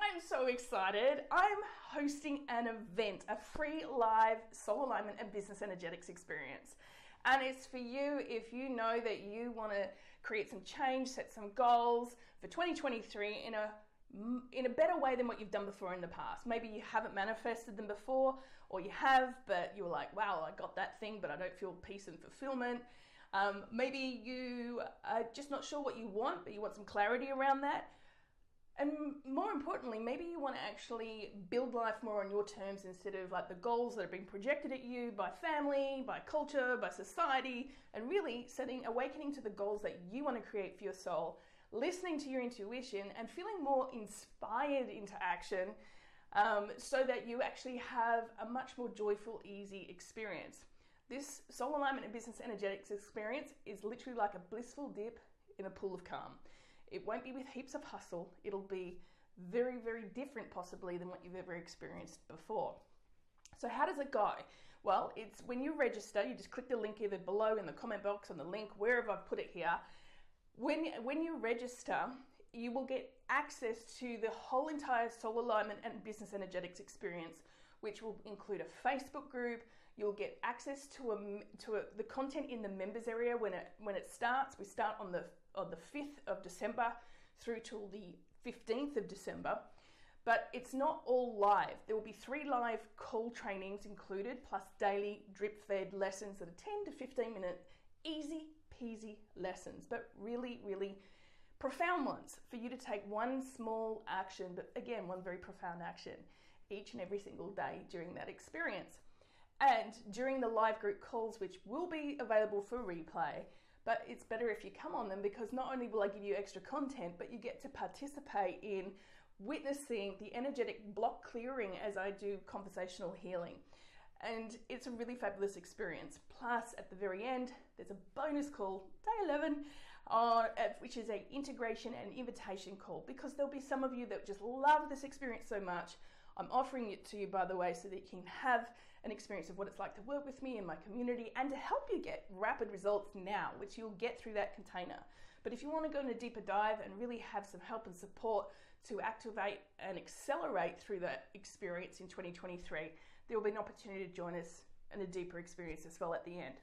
I'm so excited. I'm hosting an event, a free live soul alignment and business energetics experience. And it's for you if you know that you want to create some change, set some goals for 2023 in a in a better way than what you've done before in the past. Maybe you haven't manifested them before, or you have, but you were like, wow, I got that thing, but I don't feel peace and fulfillment. Um, maybe you are just not sure what you want, but you want some clarity around that. And more importantly, maybe you want to actually build life more on your terms instead of like the goals that are being projected at you by family, by culture, by society, and really setting, awakening to the goals that you want to create for your soul, listening to your intuition, and feeling more inspired into action um, so that you actually have a much more joyful, easy experience. This soul alignment and business energetics experience is literally like a blissful dip in a pool of calm. It won't be with heaps of hustle. It'll be very, very different, possibly, than what you've ever experienced before. So, how does it go? Well, it's when you register, you just click the link either below in the comment box on the link, wherever I've put it here. When, when you register, you will get access to the whole entire soul alignment and business energetics experience, which will include a Facebook group. You'll get access to a to a, the content in the members area when it when it starts. We start on the on the 5th of December through till the 15th of December. But it's not all live. There will be three live call trainings included, plus daily drip fed lessons that are 10 to 15 minute, easy peasy lessons, but really, really profound ones for you to take one small action, but again, one very profound action each and every single day during that experience. And during the live group calls, which will be available for replay, but it's better if you come on them because not only will I give you extra content, but you get to participate in witnessing the energetic block clearing as I do conversational healing. And it's a really fabulous experience. Plus, at the very end, there's a bonus call, day 11, uh, which is a integration and invitation call because there'll be some of you that just love this experience so much I'm offering it to you, by the way, so that you can have an experience of what it's like to work with me in my community and to help you get rapid results now, which you'll get through that container. But if you want to go in a deeper dive and really have some help and support to activate and accelerate through that experience in 2023, there will be an opportunity to join us in a deeper experience as well at the end.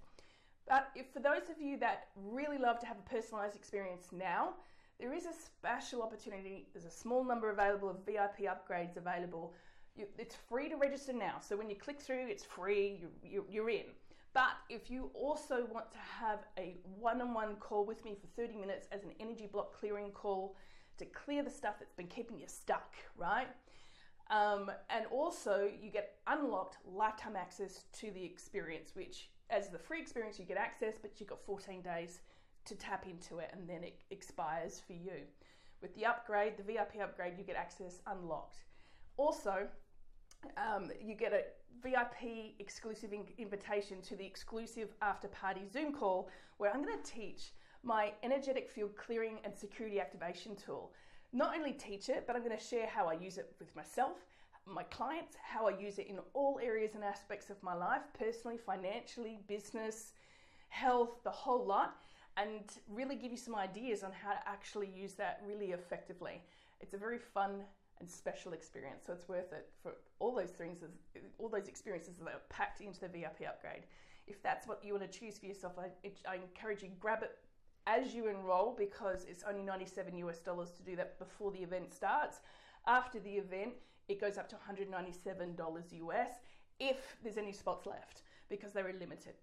But if for those of you that really love to have a personalized experience now, there is a special opportunity. There's a small number available of VIP upgrades available. You, it's free to register now. So when you click through, it's free, you, you, you're in. But if you also want to have a one on one call with me for 30 minutes as an energy block clearing call to clear the stuff that's been keeping you stuck, right? Um, and also, you get unlocked lifetime access to the experience, which, as the free experience, you get access, but you've got 14 days to tap into it and then it expires for you. With the upgrade, the VIP upgrade, you get access unlocked. Also, um, you get a VIP exclusive in- invitation to the exclusive after party Zoom call where I'm going to teach my energetic field clearing and security activation tool. Not only teach it, but I'm going to share how I use it with myself, my clients, how I use it in all areas and aspects of my life personally, financially, business, health, the whole lot and really give you some ideas on how to actually use that really effectively. It's a very fun and special experience, so it's worth it for all those things, all those experiences that are packed into the VIP upgrade. If that's what you want to choose for yourself, I, I encourage you grab it as you enroll because it's only 97 US dollars to do that before the event starts. After the event, it goes up to $197 US if there's any spots left because they are limited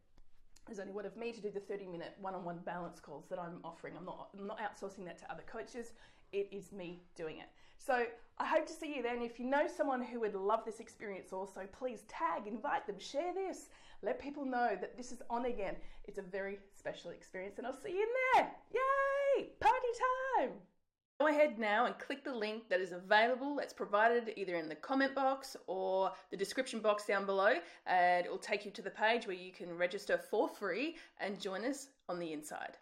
there's only one of me to do the 30 minute one-on-one balance calls that I'm offering. I'm not, I'm not outsourcing that to other coaches. It is me doing it. So I hope to see you then. If you know someone who would love this experience also, please tag, invite them, share this. Let people know that this is on again. It's a very special experience and I'll see you in there. Yay! Party time! Go ahead now and click the link that is available that's provided either in the comment box or the description box down below, and it will take you to the page where you can register for free and join us on the inside.